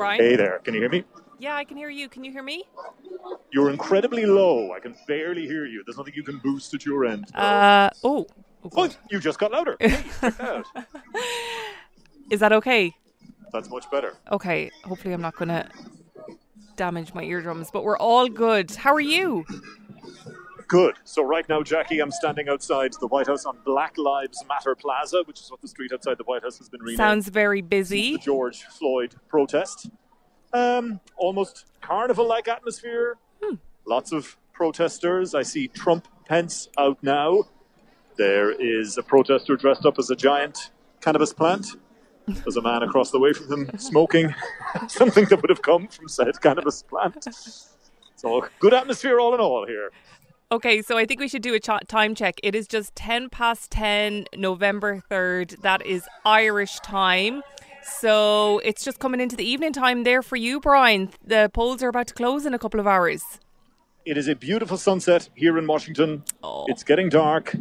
Brian. Hey there, can you hear me? Yeah, I can hear you. Can you hear me? You're incredibly low. I can barely hear you. There's nothing you can boost at your end. Uh oh. Oh, you just got louder. Hey. Is that okay? That's much better. Okay. Hopefully, I'm not going to damage my eardrums, but we're all good. How are you? Good. So right now, Jackie, I'm standing outside the White House on Black Lives Matter Plaza, which is what the street outside the White House has been renamed. Sounds very busy. the. George Floyd protest. Um, almost carnival-like atmosphere. Lots of protesters. I see Trump Pence out now. There is a protester dressed up as a giant cannabis plant. There's a man across the way from him smoking something that would have come from said cannabis plant. So good atmosphere all in all here. Okay, so I think we should do a ch- time check. It is just 10 past 10, November 3rd. That is Irish time. So it's just coming into the evening time there for you, Brian. The polls are about to close in a couple of hours. It is a beautiful sunset here in Washington. Oh. It's getting dark.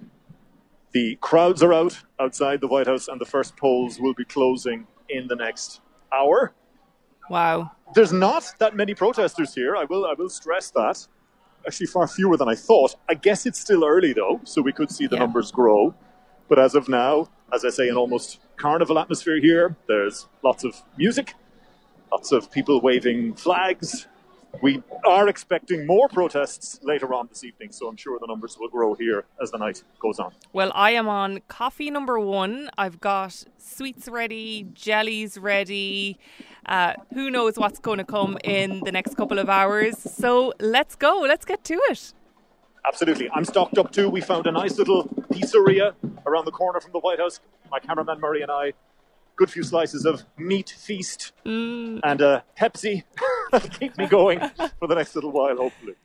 The crowds are out outside the White House, and the first polls will be closing in the next hour. Wow. There's not that many protesters here. I will, I will stress that. Actually, far fewer than I thought. I guess it's still early though, so we could see the Yeah. numbers grow. But as of now, as I say, an almost carnival atmosphere here. There's lots of music, lots of people waving flags. We are expecting more protests later on this evening, so I'm sure the numbers will grow here as the night goes on. Well, I am on coffee number one. I've got sweets ready, jellies ready. Uh, who knows what's going to come in the next couple of hours? So let's go. Let's get to it. Absolutely. I'm stocked up too. We found a nice little pizzeria around the corner from the White House. My cameraman Murray and I, good few slices of meat feast mm. and a Pepsi. That'll keep me going for the next little while, hopefully.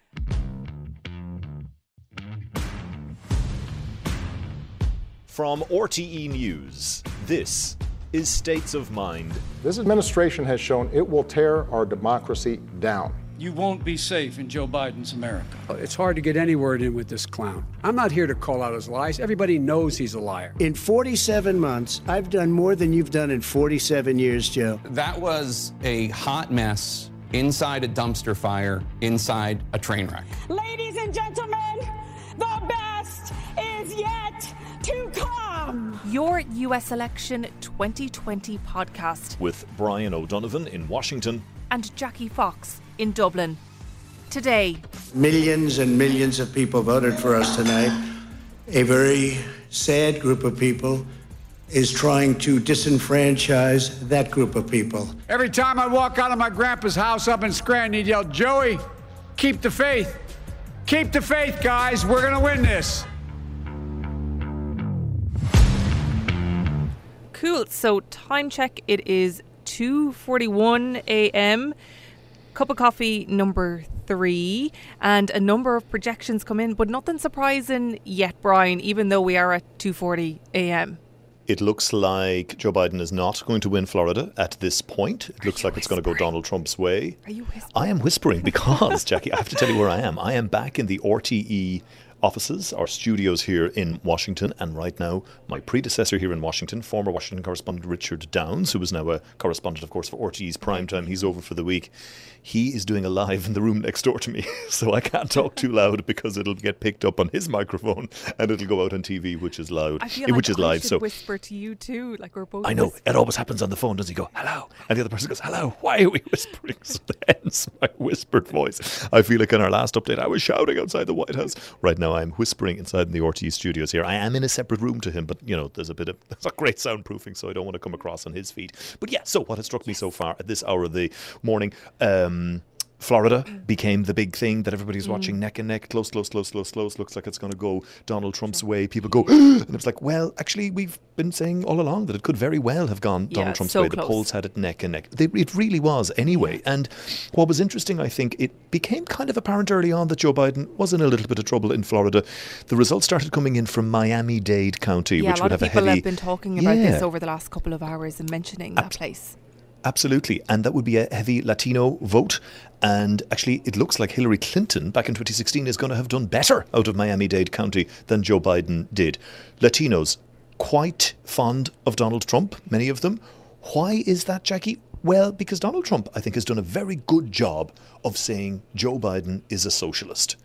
From RTE News, this is States of Mind. This administration has shown it will tear our democracy down. You won't be safe in Joe Biden's America. Oh, it's hard to get any word in with this clown. I'm not here to call out his lies. Everybody knows he's a liar. In 47 months, I've done more than you've done in 47 years, Joe. That was a hot mess inside a dumpster fire, inside a train wreck. Ladies and gentlemen, the best is yet to come. Your US Election 2020 podcast with Brian O'Donovan in Washington. and Jackie Fox in Dublin. Today, Millions and millions of people voted for us tonight. A very sad group of people is trying to disenfranchise that group of people. Every time I walk out of my grandpa's house up in Scranton, he'd yell, Joey, keep the faith. Keep the faith, guys. We're going to win this. cool. So time check. It is 2:41 a.m. Cup of coffee number three, and a number of projections come in, but nothing surprising yet, Brian. Even though we are at 2:40 a.m. It looks like Joe Biden is not going to win Florida at this point. It looks like it's going to go Donald Trump's way. Are you whispering? I am whispering because, Jackie, I have to tell you where I am. I am back in the RTE offices, our studios here in Washington. And right now, my predecessor here in Washington, former Washington correspondent Richard Downes, who is now a correspondent, of course, for RTE's primetime, he's over for the week. He is doing a live in the room next door to me. So I can't talk too loud because it'll get picked up on his microphone and it'll go out on TV, which is loud, I feel eh, like which is I live. should So whisper to you too, like we're both. I know whispering. it always happens on the phone. Does he go hello? And the other person goes hello. Why are we whispering? So hence my whispered voice. I feel like in our last update I was shouting outside the White House. Right now I'm whispering inside the RTE studios here. I am in a separate room to him, but you know there's a bit of there's a great soundproofing, so I don't want to come across on his feet. But yeah, so what has struck me so far at this hour of the morning. Um, Florida became the big thing that everybody's mm-hmm. watching neck and neck, close, close, close, close, close. Looks like it's going to go Donald Trump's way. People go, and it's like, well, actually, we've been saying all along that it could very well have gone Yeah, Donald Trump's so way. The polls had it neck and neck. They, it really was anyway. And what was interesting, I think, it became kind of apparent early on that Joe Biden was in a little bit of trouble in Florida. The results started coming in from Miami Dade County, Yeah, which would have a people heavy. have been talking about this over the last couple of hours and mentioning that place. Absolutely. And that would be a heavy Latino vote. And actually, it looks like Hillary Clinton back in 2016 is going to have done better out of Miami Dade County than Joe Biden did. Latinos, quite fond of Donald Trump, many of them. Why is that, Jackie? Well, because Donald Trump, I think, has done a very good job of saying Joe Biden is a socialist.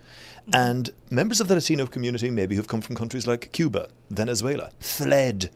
And members of the Latino community, maybe who've come from countries like Cuba, Venezuela, fled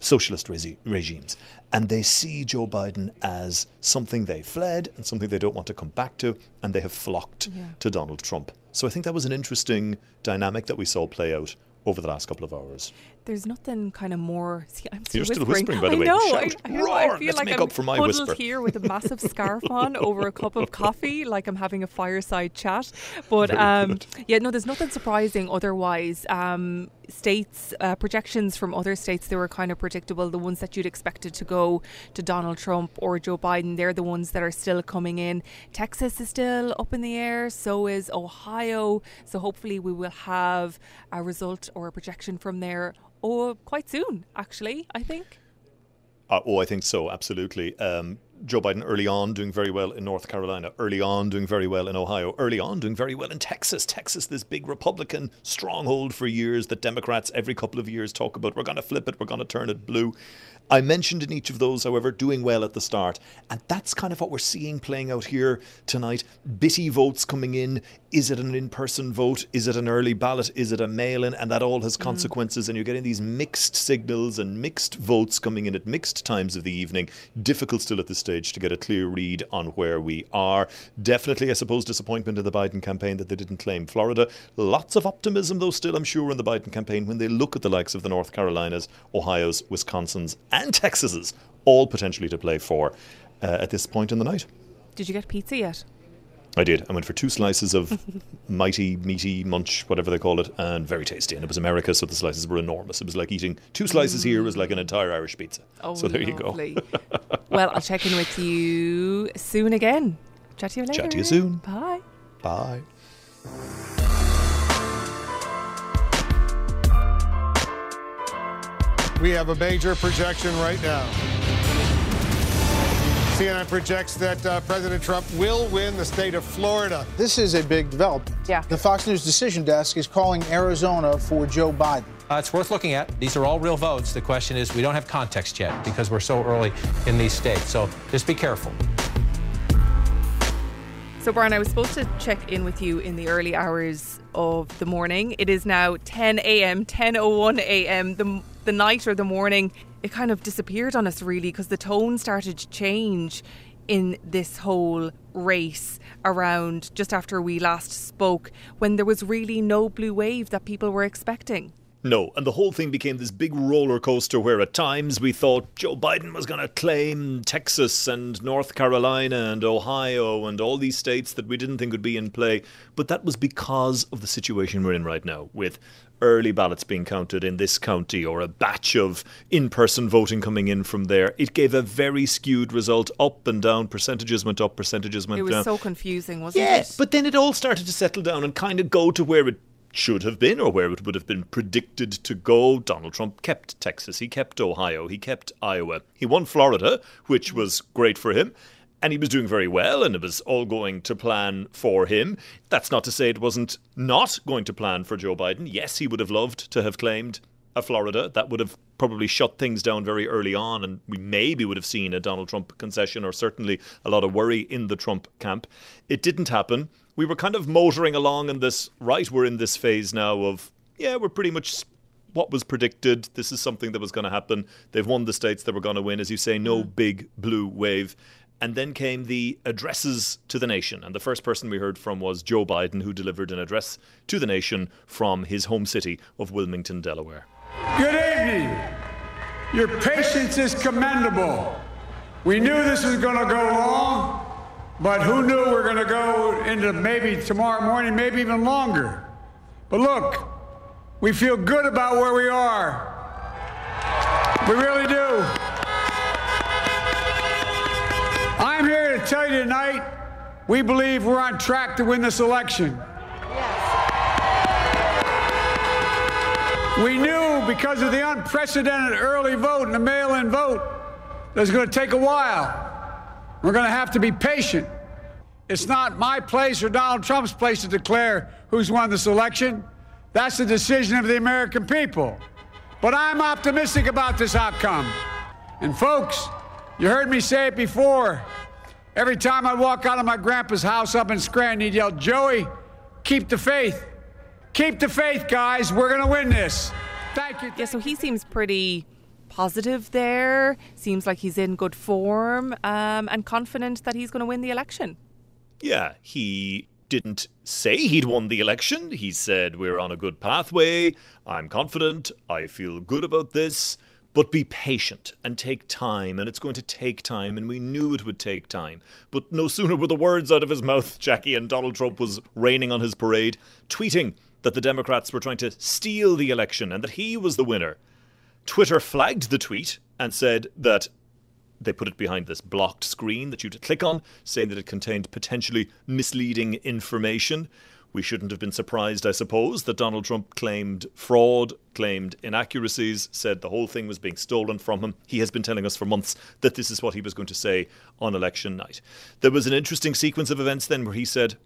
socialist regi- regimes. And they see Joe Biden as something they fled and something they don't want to come back to, and they have flocked Yeah. to Donald Trump. So I think that was an interesting dynamic that we saw play out over the last couple of hours. There's nothing kind of more. See, I'm still You're still whispering. whispering, by the I way. know. Shout, I, I know. roar. I feel Let's like make I'm up for my whisper. here with a massive scarf on over a cup of coffee, like I'm having a fireside chat. But um, yeah, no, there's nothing surprising otherwise. Um, states uh, projections from other states they were kind of predictable. The ones that you'd expected to go to Donald Trump or Joe Biden, they're the ones that are still coming in. Texas is still up in the air. So is Ohio. So hopefully we will have a result or a projection from there. Oh, quite soon, actually. I think. Uh, oh, I think so, absolutely. Um, Joe Biden early on doing very well in North Carolina, early on doing very well in Ohio, early on doing very well in Texas. Texas, this big Republican stronghold for years that Democrats every couple of years talk about. We're going to flip it, we're going to turn it blue. I mentioned in each of those, however, doing well at the start. And that's kind of what we're seeing playing out here tonight. Bitty votes coming in. Is it an in person vote? Is it an early ballot? Is it a mail in? And that all has mm-hmm. consequences. And you're getting these mixed signals and mixed votes coming in at mixed times of the evening. Difficult still at this stage to get a clear read on where we are. Definitely, I suppose, disappointment in the Biden campaign that they didn't claim Florida. Lots of optimism, though, still, I'm sure, in the Biden campaign when they look at the likes of the North Carolinas, Ohio's, Wisconsin's, and Texas's, all potentially to play for uh, at this point in the night. Did you get pizza yet? I did. I went for two slices of mighty, meaty munch, whatever they call it, and very tasty. And it was America, so the slices were enormous. It was like eating two slices here was like an entire Irish pizza. Oh, so there lovely. you go. well, I'll check in with you soon again. Chat to you later. Chat to you soon. Bye. Bye. We have a major projection right now. CNN projects that uh, President Trump will win the state of Florida. This is a big development. Yeah. The Fox News decision desk is calling Arizona for Joe Biden. Uh, it's worth looking at. These are all real votes. The question is, we don't have context yet because we're so early in these states. So just be careful. So, Brian, I was supposed to check in with you in the early hours of the morning. It is now 10 a.m., 10.01 a.m. The, the night or the morning, it kind of disappeared on us, really, because the tone started to change in this whole race around just after we last spoke when there was really no blue wave that people were expecting. No, and the whole thing became this big roller coaster where at times we thought Joe Biden was going to claim Texas and North Carolina and Ohio and all these states that we didn't think would be in play. But that was because of the situation we're in right now with early ballots being counted in this county or a batch of in person voting coming in from there. It gave a very skewed result up and down. Percentages went up, percentages went down. It was down. so confusing, wasn't Yeah, it? but then it all started to settle down and kind of go to where it should have been or where it would have been predicted to go. Donald Trump kept Texas, he kept Ohio, he kept Iowa. He won Florida, which was great for him. And he was doing very well, and it was all going to plan for him. That's not to say it wasn't not going to plan for Joe Biden. Yes, he would have loved to have claimed a Florida. That would have probably shut things down very early on, and we maybe would have seen a Donald Trump concession or certainly a lot of worry in the Trump camp. It didn't happen. We were kind of motoring along in this, right? We're in this phase now of, yeah, we're pretty much what was predicted. This is something that was going to happen. They've won the states that were going to win. As you say, no mm. big blue wave. And then came the addresses to the nation. And the first person we heard from was Joe Biden, who delivered an address to the nation from his home city of Wilmington, Delaware. Good evening. Your patience is commendable. We knew this was going to go long, but who knew we are going to go into maybe tomorrow morning, maybe even longer. But look, we feel good about where we are. We really do. To tell you tonight, we believe we're on track to win this election. We knew because of the unprecedented early vote and the mail in vote that it's going to take a while. We're going to have to be patient. It's not my place or Donald Trump's place to declare who's won this election. That's the decision of the American people. But I'm optimistic about this outcome. And folks, You heard me say it before. Every time I walk out of my grandpa's house up in Scranton, he'd yell, Joey, keep the faith. Keep the faith, guys. We're going to win this. Thank you. Yeah, so he seems pretty positive there. Seems like he's in good form um, and confident that he's going to win the election. Yeah, he didn't say he'd won the election. He said, We're on a good pathway. I'm confident. I feel good about this. But be patient and take time, and it's going to take time, and we knew it would take time. But no sooner were the words out of his mouth, Jackie, and Donald Trump was raining on his parade, tweeting that the Democrats were trying to steal the election and that he was the winner. Twitter flagged the tweet and said that they put it behind this blocked screen that you had to click on, saying that it contained potentially misleading information. We shouldn't have been surprised, I suppose, that Donald Trump claimed fraud, claimed inaccuracies, said the whole thing was being stolen from him. He has been telling us for months that this is what he was going to say on election night. There was an interesting sequence of events then where he said,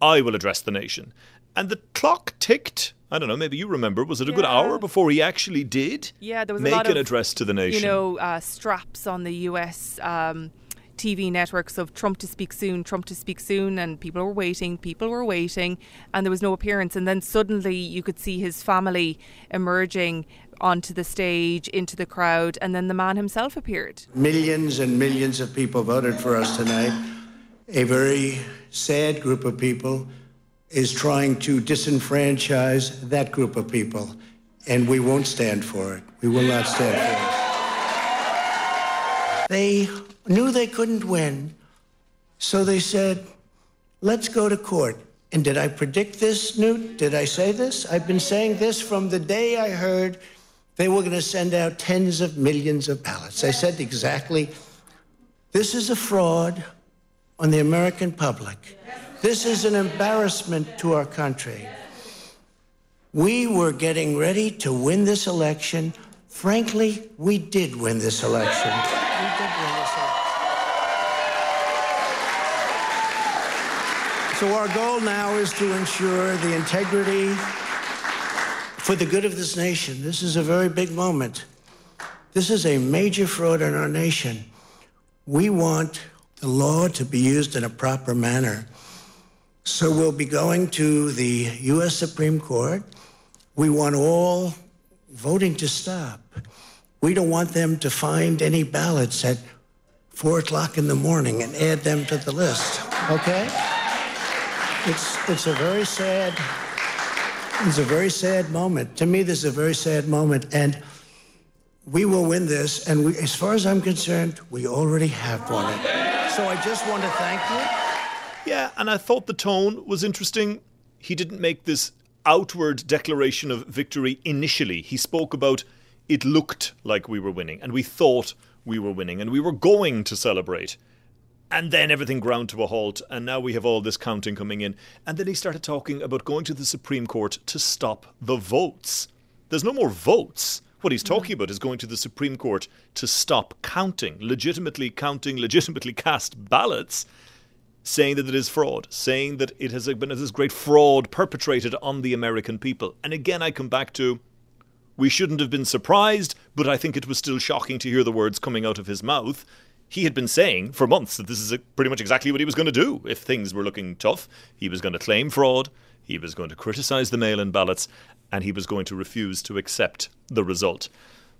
I will address the nation. And the clock ticked. I don't know, maybe you remember. Was it a good hour before he actually did Yeah, there was make a lot an of, address to the nation? You know, uh, straps on the US um, TV networks of Trump to speak soon, Trump to speak soon, and people were waiting, people were waiting, and there was no appearance. And then suddenly you could see his family emerging onto the stage, into the crowd, and then the man himself appeared. Millions and millions of people voted for us tonight. A very sad group of people is trying to disenfranchise that group of people, and we won't stand for it. We will not stand for it. They knew they couldn't win, so they said, let's go to court. And did I predict this, Newt? Did I say this? I've been saying this from the day I heard they were going to send out tens of millions of ballots. I said exactly, this is a fraud on the American public. This is an embarrassment to our country. We were getting ready to win this election. Frankly, we did win this election. So our goal now is to ensure the integrity for the good of this nation. This is a very big moment. This is a major fraud in our nation. We want the law to be used in a proper manner. So we'll be going to the U.S. Supreme Court. We want all voting to stop. We don't want them to find any ballots at four o'clock in the morning and add them to the list. Okay? It's it's a very sad it's a very sad moment. To me, this is a very sad moment, and we will win this. And we, as far as I'm concerned, we already have won it. So I just want to thank you. Yeah, and I thought the tone was interesting. He didn't make this outward declaration of victory initially. He spoke about it looked like we were winning, and we thought we were winning, and we were going to celebrate. And then everything ground to a halt, and now we have all this counting coming in. And then he started talking about going to the Supreme Court to stop the votes. There's no more votes. What he's talking about is going to the Supreme Court to stop counting, legitimately counting, legitimately cast ballots, saying that it is fraud, saying that it has been this great fraud perpetrated on the American people. And again, I come back to we shouldn't have been surprised, but I think it was still shocking to hear the words coming out of his mouth. He had been saying for months that this is pretty much exactly what he was going to do if things were looking tough. He was going to claim fraud, he was going to criticise the mail in ballots, and he was going to refuse to accept the result.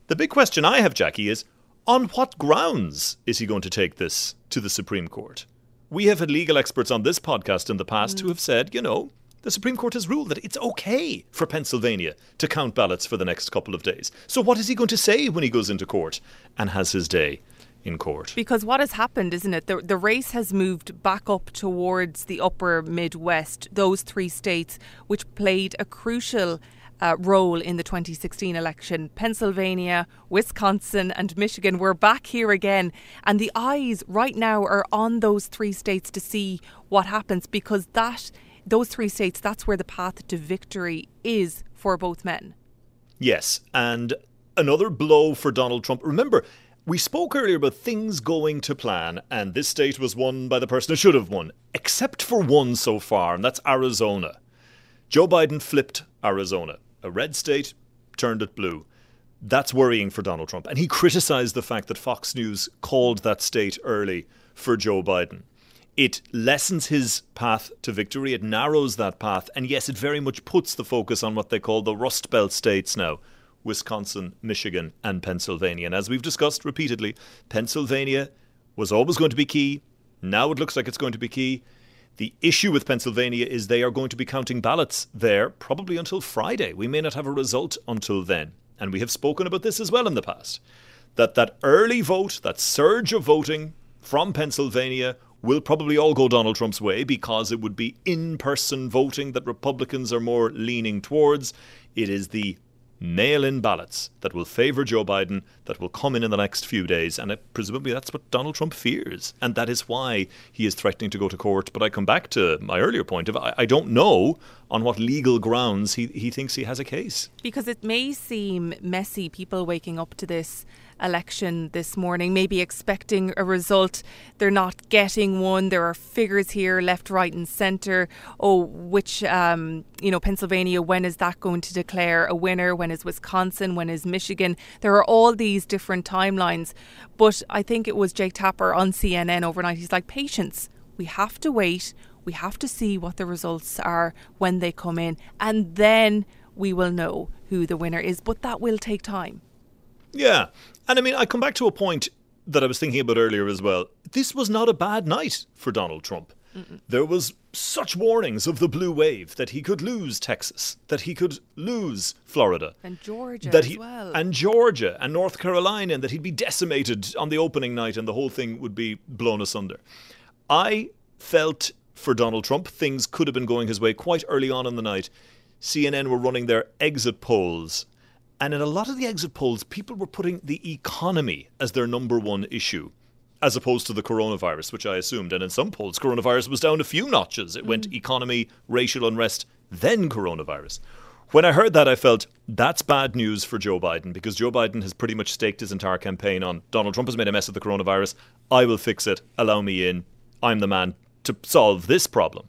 The big question I have, Jackie, is on what grounds is he going to take this to the Supreme Court? We have had legal experts on this podcast in the past who have said, you know, the Supreme Court has ruled that it's okay for Pennsylvania to count ballots for the next couple of days. So, what is he going to say when he goes into court and has his day in court? Because what has happened, isn't it? The, the race has moved back up towards the upper Midwest, those three states which played a crucial uh, role in the 2016 election. Pennsylvania, Wisconsin, and Michigan. We're back here again. And the eyes right now are on those three states to see what happens because that. Those three states, that's where the path to victory is for both men. Yes, and another blow for Donald Trump. Remember, we spoke earlier about things going to plan, and this state was won by the person who should have won, except for one so far, and that's Arizona. Joe Biden flipped Arizona. A red state turned it blue. That's worrying for Donald Trump. And he criticized the fact that Fox News called that state early for Joe Biden. It lessens his path to victory, it narrows that path, and yes, it very much puts the focus on what they call the Rust Belt states now Wisconsin, Michigan, and Pennsylvania. And as we've discussed repeatedly, Pennsylvania was always going to be key. Now it looks like it's going to be key. The issue with Pennsylvania is they are going to be counting ballots there probably until Friday. We may not have a result until then. And we have spoken about this as well in the past. That that early vote, that surge of voting from Pennsylvania will probably all go Donald Trump's way because it would be in-person voting that Republicans are more leaning towards. It is the mail in ballots that will favour Joe Biden that will come in in the next few days. And it, presumably that's what Donald Trump fears. And that is why he is threatening to go to court. But I come back to my earlier point of I, I don't know on what legal grounds he, he thinks he has a case. Because it may seem messy, people waking up to this election this morning, maybe expecting a result. They're not getting one. There are figures here, left, right, and centre. Oh, which, um, you know, Pennsylvania, when is that going to declare a winner? When is Wisconsin? When is Michigan? There are all these different timelines. But I think it was Jake Tapper on CNN overnight. He's like, patience. We have to wait. We have to see what the results are when they come in. And then we will know who the winner is. But that will take time. Yeah. And I mean, I come back to a point that I was thinking about earlier as well. This was not a bad night for Donald Trump. Mm-mm. There was such warnings of the blue wave that he could lose Texas, that he could lose Florida, and Georgia that he, as well, and Georgia and North Carolina, and that he'd be decimated on the opening night, and the whole thing would be blown asunder. I felt for Donald Trump things could have been going his way quite early on in the night. CNN were running their exit polls and in a lot of the exit polls, people were putting the economy as their number one issue, as opposed to the coronavirus, which I assumed. And in some polls, coronavirus was down a few notches. It mm. went economy, racial unrest, then coronavirus. When I heard that, I felt that's bad news for Joe Biden because Joe Biden has pretty much staked his entire campaign on Donald Trump has made a mess of the coronavirus. I will fix it. Allow me in. I'm the man to solve this problem.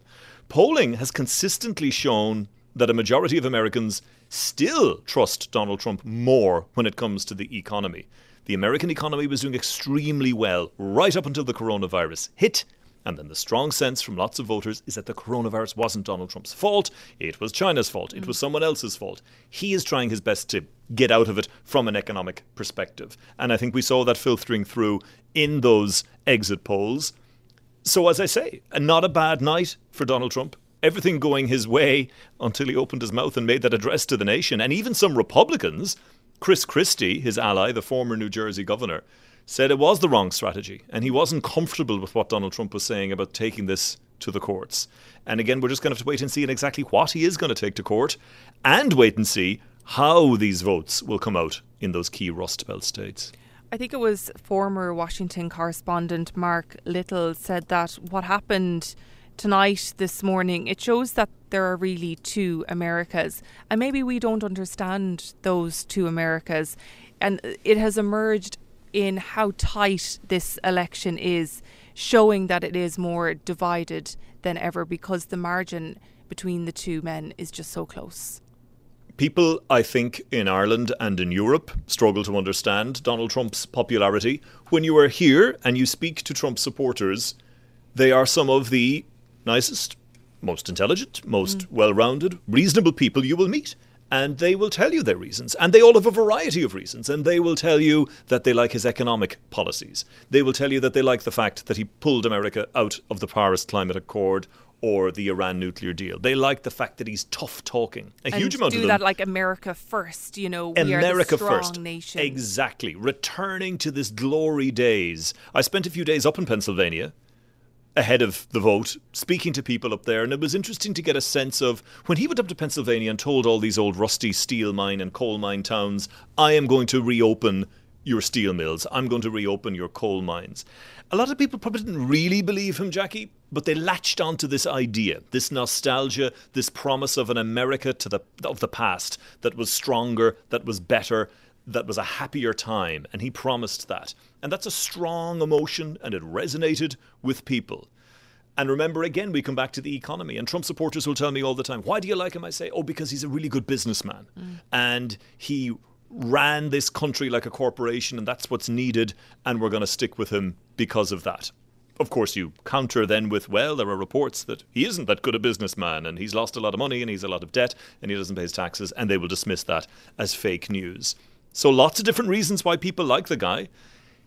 Polling has consistently shown that a majority of Americans still trust Donald Trump more when it comes to the economy. The American economy was doing extremely well right up until the coronavirus hit. And then the strong sense from lots of voters is that the coronavirus wasn't Donald Trump's fault. It was China's fault. It was someone else's fault. He is trying his best to get out of it from an economic perspective. And I think we saw that filtering through in those exit polls. So, as I say, not a bad night for Donald Trump everything going his way until he opened his mouth and made that address to the nation. And even some Republicans, Chris Christie, his ally, the former New Jersey governor, said it was the wrong strategy. And he wasn't comfortable with what Donald Trump was saying about taking this to the courts. And again, we're just going to have to wait and see exactly what he is going to take to court and wait and see how these votes will come out in those key Rust Belt states. I think it was former Washington correspondent Mark Little said that what happened tonight, this morning, it shows that there are really two Americas. And maybe we don't understand those two Americas. And uh, it has emerged in how tight this election is, showing that it is more divided than ever because the margin between the two men is just so close. People, I think, in Ireland and in Europe struggle to understand Donald Trump's popularity. When you are here and you speak to Trump supporters, they are some of the nicest, most intelligent, most mm. well rounded, reasonable people you will meet. And they will tell you their reasons. And they all have a variety of reasons. And they will tell you that they like his economic policies. They will tell you that they like the fact that he pulled America out of the Paris Climate Accord or the Iran nuclear deal. They like the fact that he's tough talking. A and huge amount do of them. Do that like America first, you know, we America are the strong first. nation. Exactly. Returning to this glory days. I spent a few days up in Pennsylvania ahead of the vote, speaking to people up there, and it was interesting to get a sense of when he went up to Pennsylvania and told all these old rusty steel mine and coal mine towns, I am going to reopen your steel mills, I'm going to reopen your coal mines. A lot of people probably didn't really believe him, Jackie, but they latched onto this idea, this nostalgia, this promise of an America to the, of the past that was stronger, that was better, that was a happier time, and he promised that. And that's a strong emotion, and it resonated with people. And remember, again, we come back to the economy. And Trump supporters will tell me all the time, why do you like him? I say, oh, because he's a really good businessman. Mm. And he ran this country like a corporation and that's what's needed, and we're going to stick with him because of that. Of course, you counter then with, well, there are reports that he isn't that good a businessman and he's lost a lot of money and he's a lot of debt and he doesn't pay his taxes, and they will dismiss that as fake news. So, lots of different reasons why people like the guy.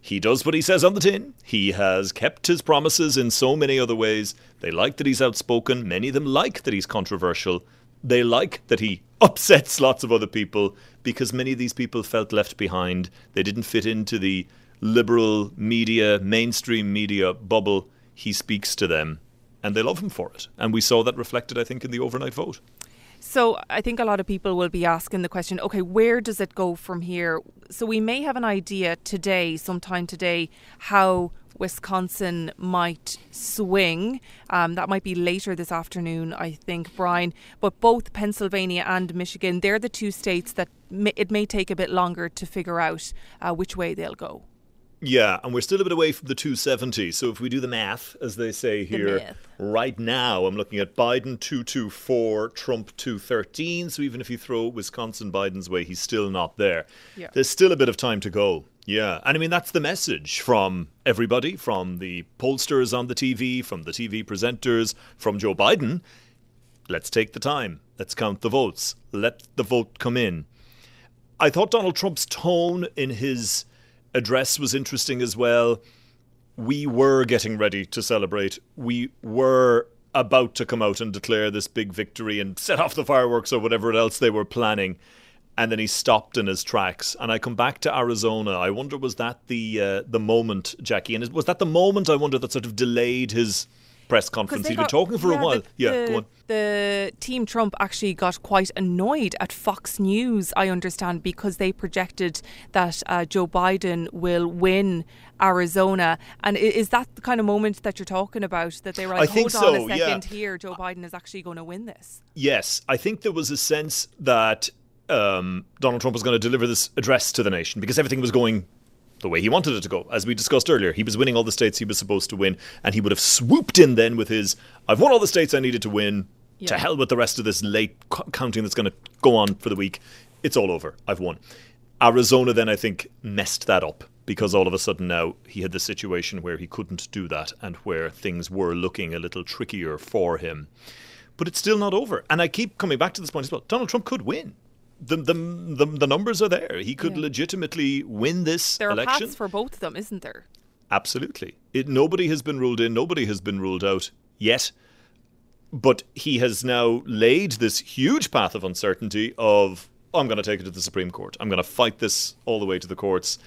He does what he says on the tin. He has kept his promises in so many other ways. They like that he's outspoken. Many of them like that he's controversial. They like that he upsets lots of other people because many of these people felt left behind. They didn't fit into the liberal media, mainstream media bubble. He speaks to them and they love him for it. And we saw that reflected, I think, in the overnight vote. So I think a lot of people will be asking the question, okay, where does it go from here? So we may have an idea today, sometime today, how Wisconsin might swing. Um, that might be later this afternoon, I think, Brian. But both Pennsylvania and Michigan, they're the two states that may, it may take a bit longer to figure out uh, which way they'll go. Yeah, and we're still a bit away from the 270. So if we do the math, as they say here, right now, I'm looking at Biden 224, Trump 213. So even if you throw Wisconsin Biden's way, he's still not there. Yeah. There's still a bit of time to go. Yeah, and I mean, that's the message from everybody, from the pollsters on the TV, from the TV presenters, from Joe Biden. Let's take the time. Let's count the votes. Let the vote come in. I thought Donald Trump's tone in his address was interesting as well. We were getting ready to celebrate. We were about to come out and declare this big victory and set off the fireworks or whatever else they were planning. And then he stopped in his tracks. And I come back to Arizona. I wonder was that the uh, the moment, Jackie? And was that the moment I wonder that sort of delayed his press conference? He'd been talking for yeah, a while. The, yeah, the, go on. The team Trump actually got quite annoyed at Fox News, I understand, because they projected that uh, Joe Biden will win Arizona. And is that the kind of moment that you're talking about? That they were like, I hold on so, a second yeah. here, Joe Biden is actually going to win this. Yes, I think there was a sense that um, Donald Trump was going to deliver this address to the nation because everything was going the way he wanted it to go. As we discussed earlier, he was winning all the states he was supposed to win, and he would have swooped in then with his I've won all the states I needed to win. To hell with the rest of this late counting that's going to go on for the week. It's all over. I've won. Arizona then, I think, messed that up because all of a sudden now he had the situation where he couldn't do that and where things were looking a little trickier for him. But it's still not over. And I keep coming back to this point as well. Donald Trump could win. The, the, the, the numbers are there. He could Yeah. legitimately win this There are election. paths for both of them, isn't there? Absolutely. It, nobody has been ruled in, nobody has been ruled out yet. But he has now laid this huge path of uncertainty of, "Oh, I'm going to take it to the Supreme Court. I'm going to fight this all the way to the courts.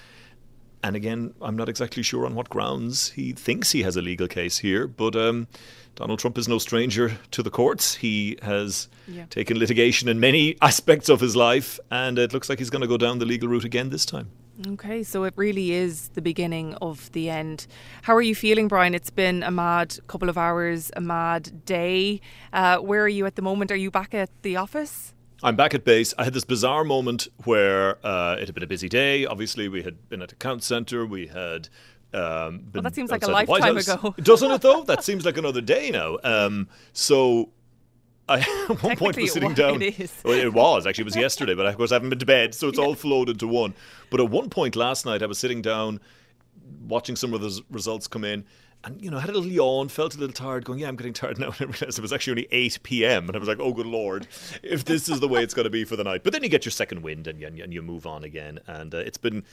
And again, I'm not exactly sure on what grounds he thinks he has a legal case here, but um, Donald Trump is no stranger to the courts. He has Yeah. taken litigation in many aspects of his life, and it looks like he's going to go down the legal route again this time. Okay, so it really is the beginning of the end. How are you feeling, Brian? It's been a mad couple of hours, a mad day. Uh, where are you at the moment? Are you back at the office? I'm back at base. I had this bizarre moment where uh, it had been a busy day. Obviously, we had been at a count center. We had. Um, been that seems like a lifetime ago. Doesn't it, though? That seems like another day now. Um, so. I at one point was it sitting down. it is. Well, it was actually. It was yesterday, but of course I haven't been to bed, so it's all flowed into one. But at one point last night, I was sitting down, watching some of the results come in, and you know, I had a little yawn, felt a little tired, going, "Yeah, I'm getting tired now." And I realized it was actually only eight p.m. and I was like, "Oh, good lord, if this is the way it's going to be for the night." But then you get your second wind and you, and you move on again, and uh, it's been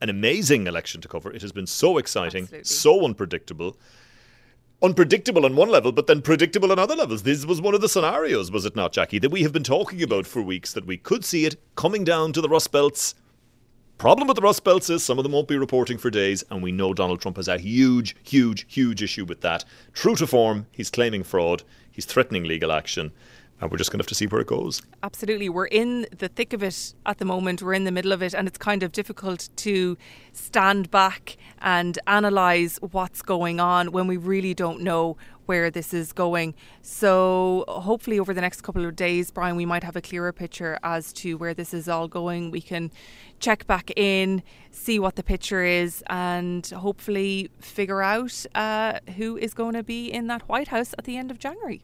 an amazing election to cover. It has been so exciting, so unpredictable. Unpredictable on one level, but then predictable on other levels. This was one of the scenarios, was it not, Jackie, that we have been talking about for weeks, that we could see it coming down to the Rust Belts. Problem with the Rust Belts is some of them won't be reporting for days, and we know Donald Trump has a huge, huge, huge issue with that. True to form, he's claiming fraud, he's threatening legal action, and we're just going to have to see where it goes. Absolutely. We're in the thick of it at the moment. We're in the middle of it, and it's kind of difficult to stand back and analyse what's going on when we really don't know where this is going. So, hopefully, over the next couple of days, Brian, we might have a clearer picture as to where this is all going. We can check back in, see what the picture is, and hopefully figure out uh, who is going to be in that White House at the end of January.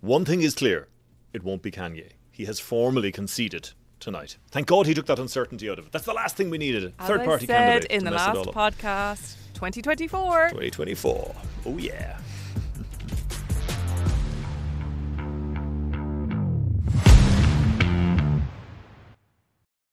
One thing is clear it won't be Kanye. He has formally conceded tonight. Thank God he took that uncertainty out of it. That's the last thing we needed. As Third I party said candidate in the last podcast, 2024. 2024. Oh yeah.